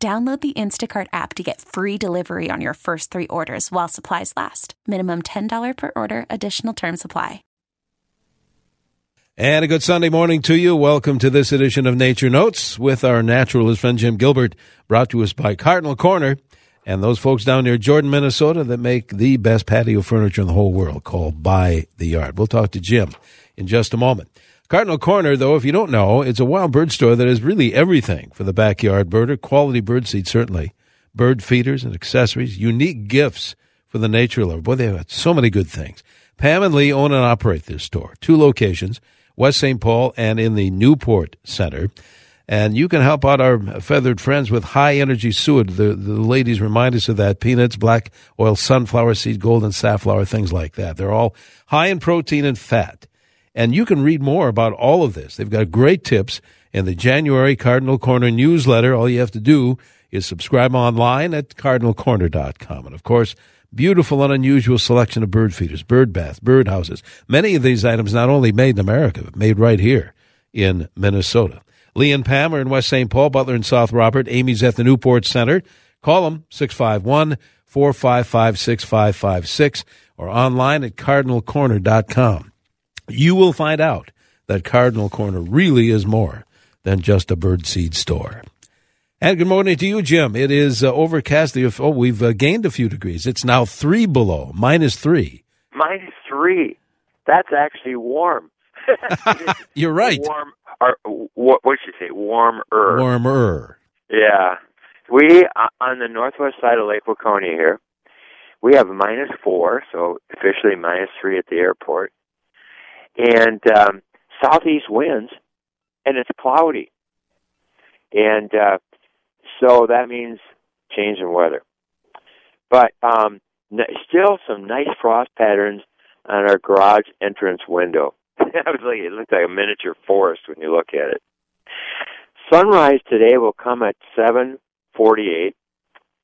Download the Instacart app to get free delivery on your first three orders while supplies last. Minimum $10 per order, additional term supply. And a good Sunday morning to you. Welcome to this edition of Nature Notes with our naturalist friend Jim Gilbert, brought to us by Cardinal Corner and those folks down near Jordan, Minnesota that make the best patio furniture in the whole world called By the Yard. We'll talk to Jim in just a moment. Cardinal Corner, though, if you don't know, it's a wild bird store that has really everything for the backyard birder. Quality bird seed, certainly. Bird feeders and accessories. Unique gifts for the nature lover. Boy, they've got so many good things. Pam and Lee own and operate this store. Two locations, West St. Paul and in the Newport Center. And you can help out our feathered friends with high energy suet. The, the ladies remind us of that. Peanuts, black oil, sunflower seed, golden safflower, things like that. They're all high in protein and fat. And you can read more about all of this. They've got great tips in the January Cardinal Corner newsletter. All you have to do is subscribe online at cardinalcorner.com. And of course, beautiful and unusual selection of bird feeders, bird baths, bird houses. Many of these items not only made in America, but made right here in Minnesota. Lee and Pam are in West St. Paul, Butler and South Robert. Amy's at the Newport Center. Call them 651 455 6556 or online at cardinalcorner.com you will find out that Cardinal Corner really is more than just a birdseed store. And good morning to you, Jim. It is uh, overcast. Oh, we've uh, gained a few degrees. It's now three below, minus three. Minus three. That's actually warm. You're right. Warm, or what, what should you say? Warmer. Warmer. Yeah. We, uh, on the northwest side of Lake Waconia here, we have minus four, so officially minus three at the airport and um, southeast winds, and it's cloudy, and uh, so that means change in weather. But um, n- still, some nice frost patterns on our garage entrance window. I was it looked like a miniature forest when you look at it. Sunrise today will come at 7:48,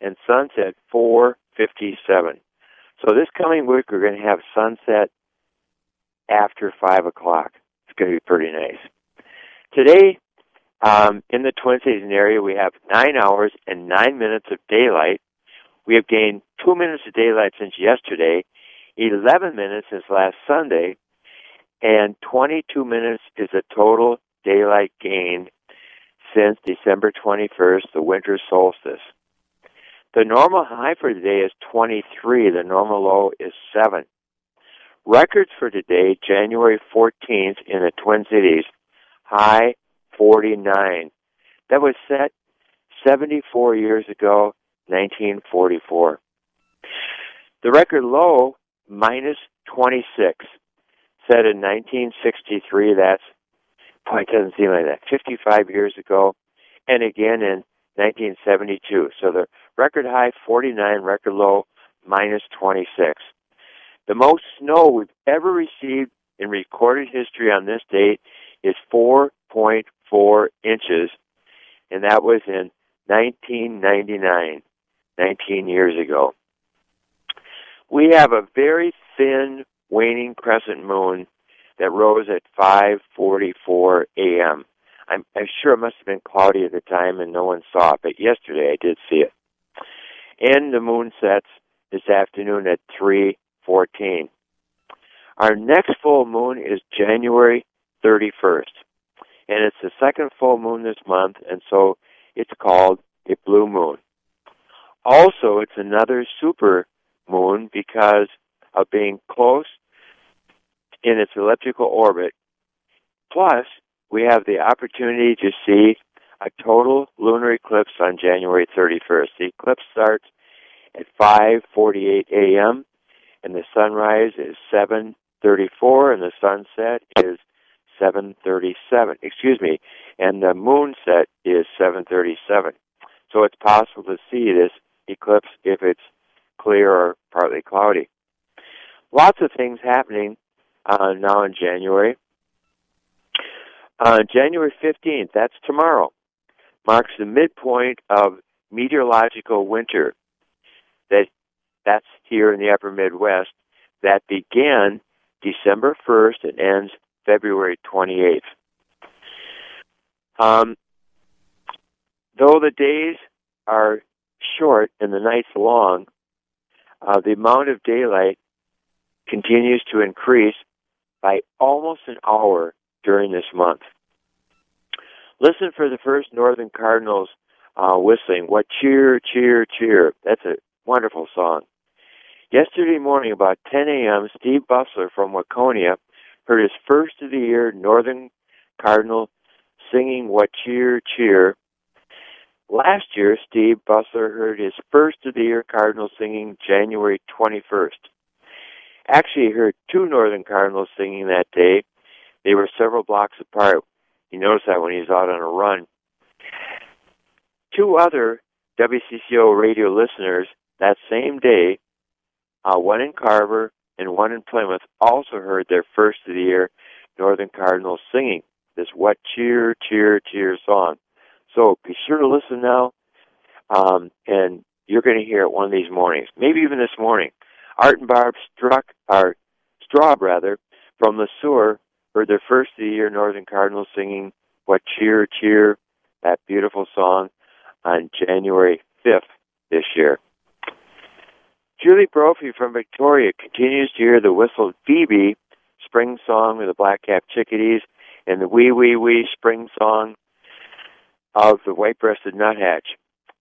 and sunset 4:57. So this coming week, we're going to have sunset after 5 o'clock. It's going to be pretty nice. Today, um, in the Twin Cities area, we have 9 hours and 9 minutes of daylight. We have gained 2 minutes of daylight since yesterday, 11 minutes since last Sunday, and 22 minutes is the total daylight gained since December 21st, the winter solstice. The normal high for today is 23. The normal low is 7. Records for today, January 14th in the Twin Cities, high 49. That was set 74 years ago, 1944. The record low, minus 26, set in 1963. That's, boy, it doesn't seem like that. 55 years ago, and again in 1972. So the record high, 49, record low, minus 26. The most snow we've ever received in recorded history on this date is 4.4 inches, and that was in 1999, 19 years ago. We have a very thin waning crescent moon that rose at 5:44 a.m. I'm, I'm sure it must have been cloudy at the time and no one saw it, but yesterday I did see it. And the moon sets this afternoon at 3 14. Our next full moon is January 31st, and it's the second full moon this month, and so it's called a blue moon. Also, it's another super moon because of being close in its elliptical orbit. Plus, we have the opportunity to see a total lunar eclipse on January 31st. The eclipse starts at 5:48 a.m and the sunrise is 7:34 and the sunset is 7:37. Excuse me, and the moonset is 7:37. So it's possible to see this eclipse if it's clear or partly cloudy. Lots of things happening uh, now in January. Uh, January 15th, that's tomorrow, marks the midpoint of meteorological winter. That that's here in the upper Midwest. That began December 1st and ends February 28th. Um, though the days are short and the nights long, uh, the amount of daylight continues to increase by almost an hour during this month. Listen for the first Northern Cardinals uh, whistling. What cheer, cheer, cheer. That's a wonderful song. Yesterday morning, about 10 a.m., Steve Bussler from Waconia heard his first of the year Northern Cardinal singing What Cheer, Cheer. Last year, Steve Bussler heard his first of the year Cardinal singing January 21st. Actually, he heard two Northern Cardinals singing that day. They were several blocks apart. He noticed that when he was out on a run. Two other WCCO radio listeners that same day, uh, one in Carver and one in Plymouth, also heard their first of the year Northern Cardinals singing this What Cheer, Cheer, Cheer song. So be sure to listen now, um, and you're going to hear it one of these mornings, maybe even this morning. Art and Barb struck, or Straub rather, from the sewer heard their first of the year Northern Cardinals singing What Cheer, Cheer, that beautiful song on January 5th this year. Julie Brophy from Victoria continues to hear the whistled Phoebe spring song of the black-capped chickadees and the wee wee wee spring song of the white-breasted nuthatch,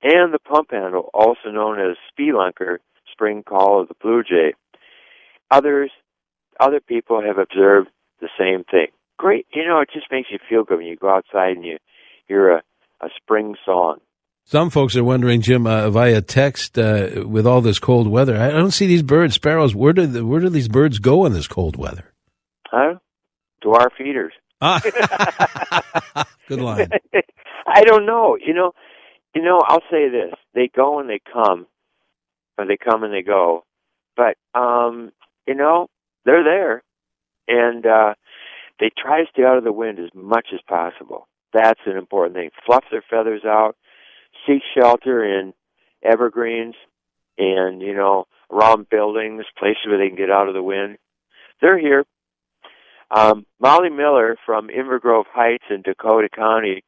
and the pump handle, also known as spelunker, spring call of the blue jay. Others, other people have observed the same thing. Great, you know, it just makes you feel good when you go outside and you hear a, a spring song. Some folks are wondering, Jim, uh, via text, uh, with all this cold weather, I don't see these birds, sparrows. Where do the, where do these birds go in this cold weather? Huh? Dwarf eaters. Ah. Good line. I don't know. You know, you know. I'll say this: they go and they come, or they come and they go. But um, you know, they're there, and uh, they try to stay out of the wind as much as possible. That's an important thing. Fluff their feathers out, seek shelter in evergreens, and you know, around buildings, places where they can get out of the wind. They're here. Um, Molly Miller from Inver Grove Heights in Dakota County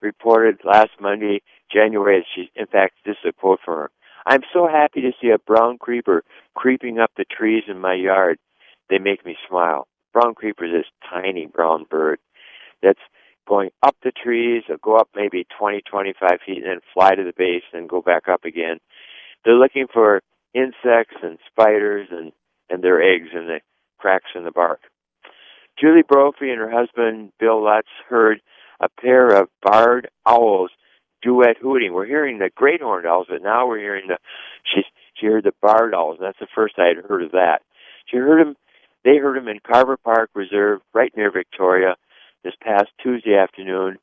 reported last Monday, January. She, in fact, this is a quote from her. I'm so happy to see a brown creeper creeping up the trees in my yard. They make me smile. Brown creeper is this tiny brown bird that's going up the trees. They'll go up maybe 20, 25 feet and then fly to the base and go back up again. They're looking for insects and spiders and, and their eggs in the cracks in the bark. Julie Brophy and her husband Bill Lutz heard a pair of barred owls duet hooting. We're hearing the great horned owls, but now we're hearing the she she heard the barred owls, that's the first I had heard of that. She heard them. They heard them in Carver Park Reserve, right near Victoria, this past Tuesday afternoon,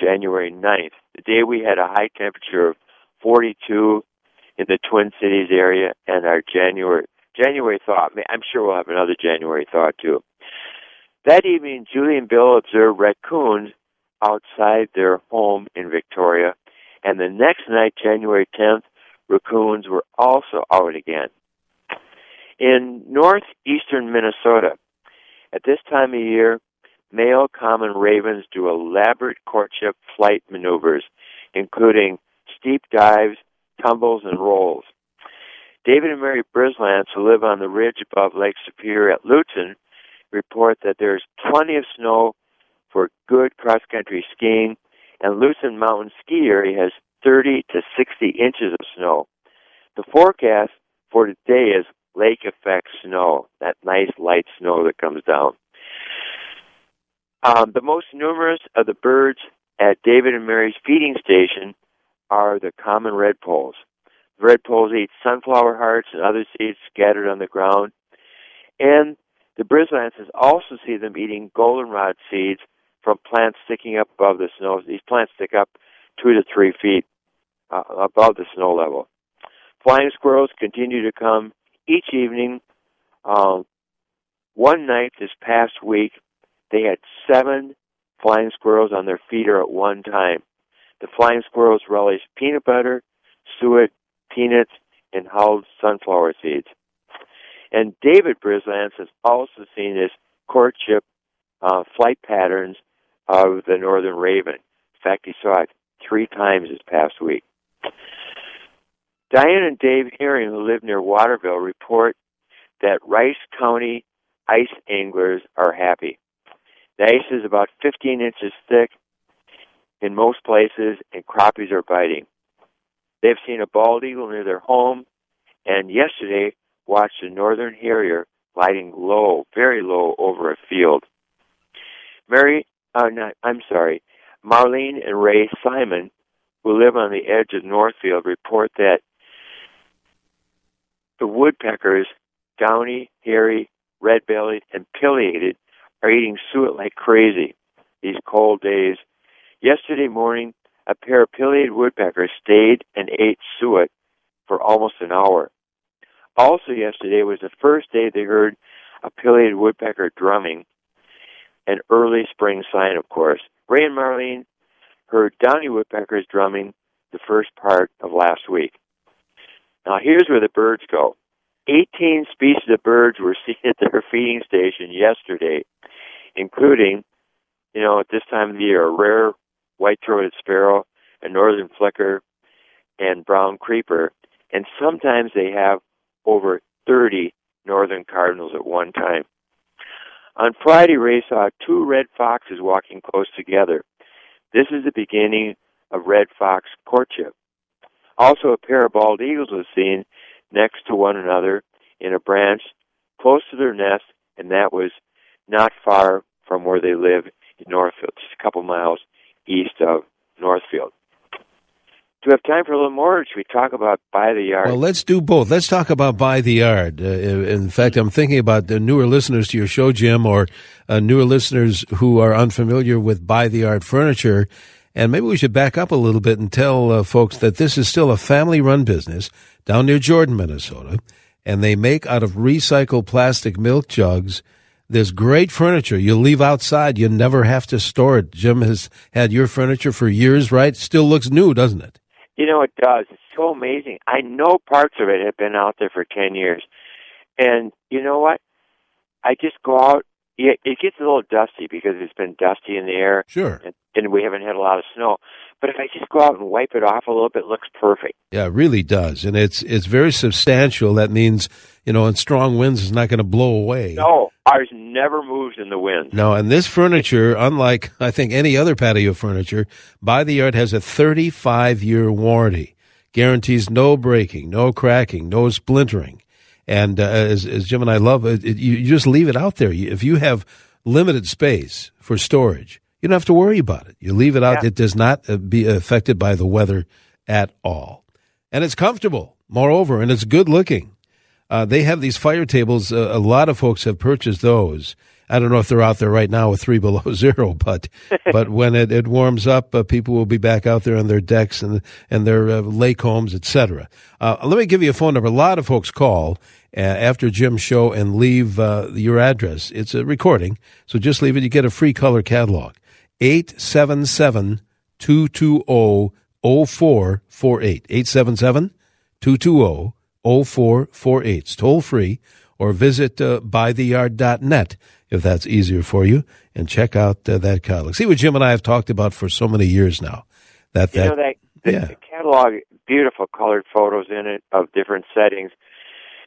January 9th, the day we had a high temperature of 42 in the Twin Cities area, and our January January thaw. I'm sure we'll have another January thaw too. That evening, Julie and Bill observed raccoons outside their home in Victoria, and the next night, January 10th, raccoons were also out again. In northeastern Minnesota, at this time of year, male common ravens do elaborate courtship flight maneuvers, including steep dives, tumbles, and rolls. David and Mary Brislance, who live on the ridge above Lake Superior at Lutsen, report that there's plenty of snow for good cross country skiing, and Lutsen Mountain Ski Area has 30 to 60 inches of snow. The forecast for today is lake effect snow, that nice light snow that comes down. Um, the most numerous of the birds at David and Mary's feeding station are the common redpolls. The redpolls eat sunflower hearts and other seeds scattered on the ground. And the Brislances also see them eating goldenrod seeds from plants sticking up above the snow. These plants stick up two to three feet uh, above the snow level. Flying squirrels continue to come each evening. Um, one night this past week, they had seven flying squirrels on their feeder at one time. The flying squirrels relish peanut butter, suet, peanuts, and hulled sunflower seeds. And David Brislance has also seen this courtship uh, flight patterns of the northern raven. In fact, he saw it three times this past week. Diane and Dave Herring, who live near Waterville, report that Rice County ice anglers are happy. The ice is about 15 inches thick in most places, and crappies are biting. They've seen a bald eagle near their home, and yesterday watched a northern harrier gliding low, very low, over a field. Mary, uh, not, I'm sorry, Marlene and Ray Simon, who live on the edge of Northfield, report that the woodpeckers, downy, hairy, red-bellied, and pileated, are eating suet like crazy these cold days. Yesterday morning, a pair of pileated woodpeckers stayed and ate suet for almost an hour. Also yesterday was the first day they heard a pileated woodpecker drumming, an early spring sign, of course. Ray and Marlene heard downy woodpeckers drumming the first part of last week. Now here's where the birds go. 18 species of birds were seen at their feeding station yesterday, including, you know, at this time of the year, a rare white-throated sparrow, a northern flicker, and brown creeper. And sometimes they have over 30 northern cardinals at one time. On Friday, Ray saw two red foxes walking close together. This is the beginning of red fox courtship. Also, a pair of bald eagles was seen next to one another in a branch close to their nest, and that was not far from where they live in Northfield, just a couple miles east of Northfield. Do we have time for a little more, or should we talk about by the yard? Well, let's do both. Let's talk about by the yard. Uh, in fact, I'm thinking about the newer listeners to your show, Jim, or uh, newer listeners who are unfamiliar with by the yard furniture. And maybe we should back up a little bit and tell uh, folks that this is still a family run business down near Jordan, Minnesota. And they make out of recycled plastic milk jugs this great furniture you leave outside. You never have to store it. Jim has had your furniture for years, right? Still looks new, doesn't it? You know, it does. It's so amazing. I know parts of it have been out there for 10 years. And you know what? I just go out. It, it gets a little dusty because it's been dusty in the air. Sure. And, and we haven't had a lot of snow. But if I just go out and wipe it off a little bit, it looks perfect. Yeah, it really does. And it's it's very substantial. That means, you know, in strong winds, it's not going to blow away. No, ours never moves in the wind. No, and this furniture, unlike I think any other patio furniture, by the yard has a 35 year warranty, guarantees no breaking, no cracking, no splintering. And uh, as, as Jim and I love it, it, you just leave it out there. If you have limited space for storage, you don't have to worry about it. You leave it out. Yeah. It does not uh, be affected by the weather at all. And it's comfortable, moreover, and it's good looking. Uh, they have these fire tables. Uh, a lot of folks have purchased those. I don't know if they're out there right now with three below zero, but but when it, it warms up, uh, people will be back out there on their decks and and their uh, lake homes, etc. Uh, let me give you a phone number. A lot of folks call uh, after Jim's show and leave uh, your address. It's a recording, so just leave it. You get a free color catalog. 877 220 0448. 877 220 0448. It's toll free or visit uh, bytheyard.net if that's easier for you and check out uh, that catalog. See what Jim and I have talked about for so many years now. That, You that, know that the, yeah. the catalog, beautiful colored photos in it of different settings,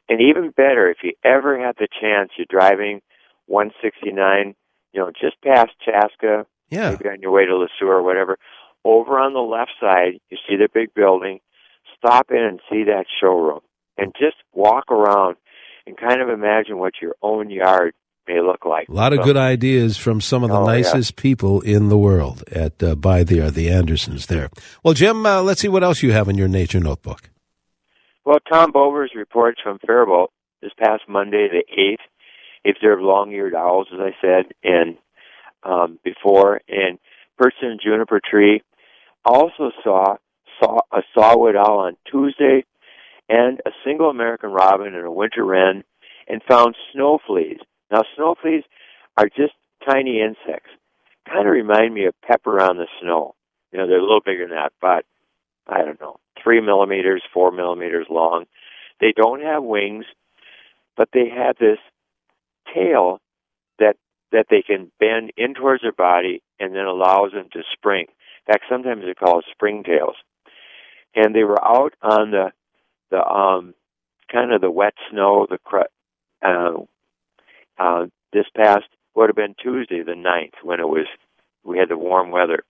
and even better if you ever have the chance, you're driving 169, you know, just past Chaska, yeah. maybe on your way to LeSueur or whatever. Over on the left side, you see the big building. Stop in and see that showroom, and just walk around and kind of imagine what your own yard may look like. A lot of So- good ideas from some of the Oh, yeah. nicest people in the world at uh, By the the Andersons there. Well, Jim, uh, let's see what else you have in your nature notebook. Well, Tom Bovers reports from Faribault this past Monday, the 8th. He observed long-eared owls, as I said, and um, before, and perched in juniper tree. Also saw saw a saw-whet owl on Tuesday, and a single American robin and a winter wren, and found snow fleas. Now, snow fleas are just tiny insects. Kind of remind me of pepper on the snow. You know, they're a little bigger than that, but I don't know, three millimeters, four millimeters long. They don't have wings, but they have this tail that they can bend in towards their body and then allows them to spring. In fact, sometimes they're called springtails. And they were out on the the um kind of the wet snow, the cr- uh, uh, this past would have been Tuesday the ninth when it was we had the warm weather.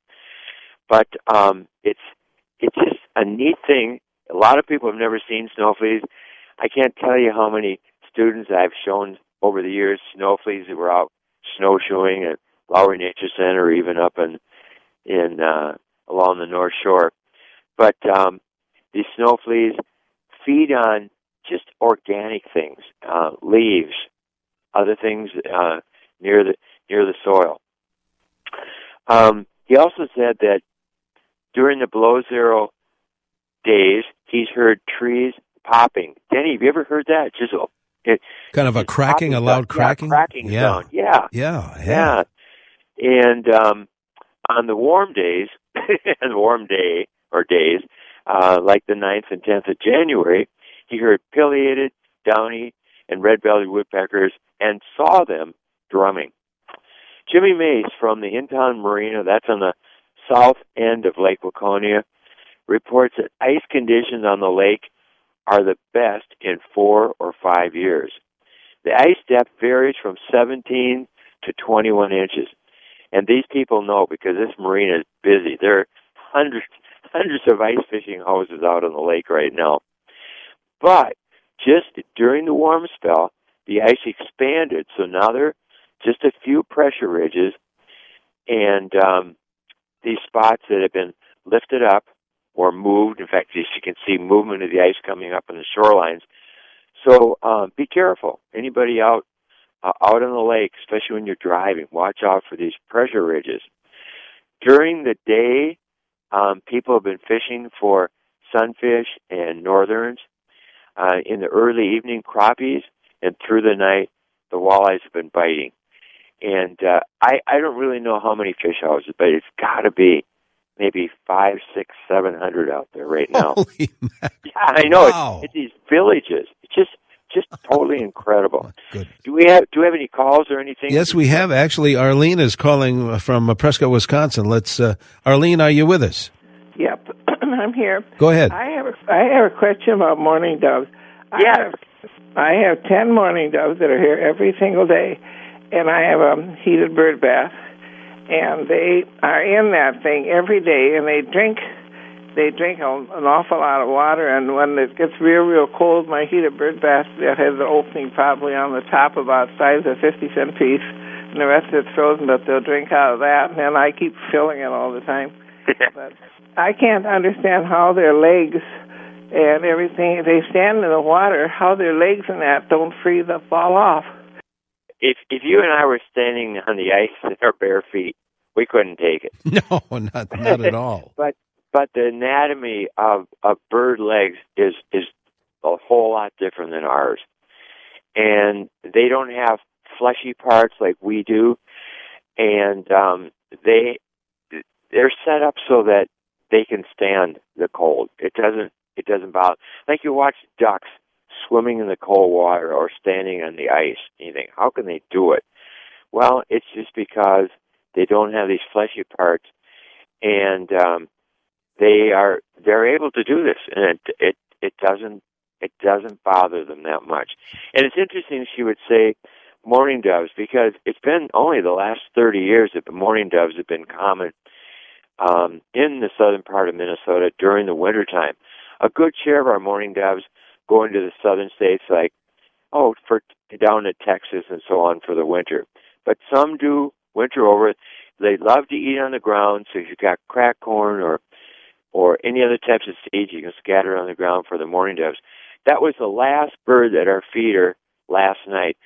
But um, it's it's just a neat thing. A lot of people have never seen snow fleas. I can't tell you how many students I've shown over the years snow fleas that were out snowshoeing at Lowry Nature Center, or even up in in uh, along the North Shore. But um, these snow fleas feed on just organic things, uh, leaves, other things uh, near the near the soil. Um, he also said that during the below zero days, he's heard trees popping. Denny, have you ever heard that? Just it, kind of a cracking, a loud cracking, yeah, cracking yeah. sound. Yeah, yeah, yeah. yeah. And um, on the warm days, and warm day or days, uh, like the 9th and 10th of January, he heard pileated, downy, and red-bellied woodpeckers and saw them drumming. Jimmy Mace from the Intown Marina, that's on the south end of Lake Waconia, reports that ice conditions on the lake are the best in four or five years. The ice depth varies from 17 to 21 inches. And these people know because this marina is busy. There are hundreds, hundreds of ice fishing houses out on the lake right now. But just during the warm spell, the ice expanded. So now there are just a few pressure ridges and um, these spots that have been lifted up or moved. In fact, as you can see, movement of the ice coming up on the shorelines. So uh, be careful. Anybody out uh, out on the lake, especially when you're driving, watch out for these pressure ridges. During the day, um, people have been fishing for sunfish and northerns. Uh, in the early evening, crappies, and through the night, the walleyes have been biting. And uh, I I don't really know how many fish houses, but it's got to be maybe five, six, seven hundred out there right now. Holy yeah, I know. Wow. It's, it's these villages. It's just just totally incredible. Good. Do we have do we have any calls or anything? Yes, we have. Actually, Arlene is calling from uh, Prescott, Wisconsin. Let's. Uh, Arlene, are you with us? Yep, I'm here. Go ahead. I have a, I have a question about mourning doves. I have I have ten mourning doves that are here every single day, and I have a heated bird bath, and they are in that thing every day, and they drink they drink a, an awful lot of water, and when it gets real real cold, my heated bird bath that has the opening probably on the top about size of fifty cent piece, and the rest of it's frozen, but they'll drink out of that, and then I keep filling it all the time. but I can't understand how their legs and everything they stand in the water, how their legs and that don't freeze up fall off. If if you and I were standing on the ice in our bare feet, we couldn't take it. No, not not at all. But but the anatomy of of bird legs is is a whole lot different than ours, and they don't have fleshy parts like we do, and um, they they're set up so that they can stand the cold. It doesn't it doesn't bother. Like you watch ducks swimming in the cold water or standing on the ice, and you think, how can they do it? Well, it's just because they don't have these fleshy parts, and um, they are they're able to do this, and it it it doesn't it doesn't bother them that much. And it's interesting she would say mourning doves because it's been only the last 30 years that the mourning doves have been common um, in the southern part of Minnesota during the wintertime. A good share of our mourning doves go to the southern states like, oh, for down to Texas and so on for the winter. But some do winter over. They love to eat on the ground, so if you've got crack corn or or any other types of seeds, you can scatter on the ground for the mourning doves. That was the last bird at our feeder last night.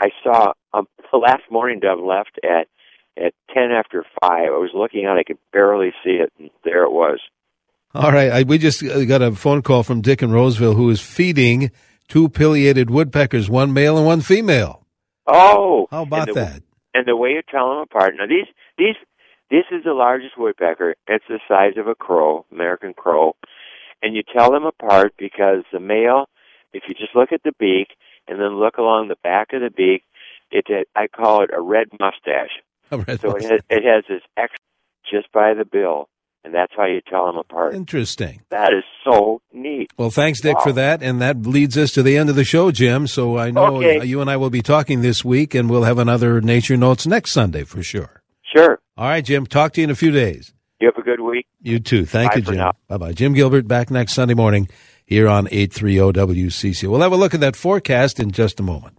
I saw um, the last mourning dove left at at ten after five. I was looking out; I could barely see it, and there it was. All right. I, we just uh, got a phone call from Dick in Roseville who is feeding two pileated woodpeckers, one male and one female. Oh, How about and the, that? And the way you tell them apart. Now these these this is the largest woodpecker. It's the size of a crow, American crow, and you tell them apart because the male, if you just look at the beak and then look along the back of the beak, it I call it a red mustache. A red So it has, it has this X just by the bill, and that's how you tell them apart. Interesting. That is so neat. Well, thanks, Dick, for that. And that leads us to the end of the show, Jim. So I know Okay. you and I will be talking this week, and we'll have another Nature Notes next Sunday for sure. Sure. All right, Jim. Talk to you in a few days. You have a good week. You too. Thank Bye you, Jim. Bye bye. Jim Gilbert back next Sunday morning here on 830 WCC. We'll have a look at that forecast in just a moment.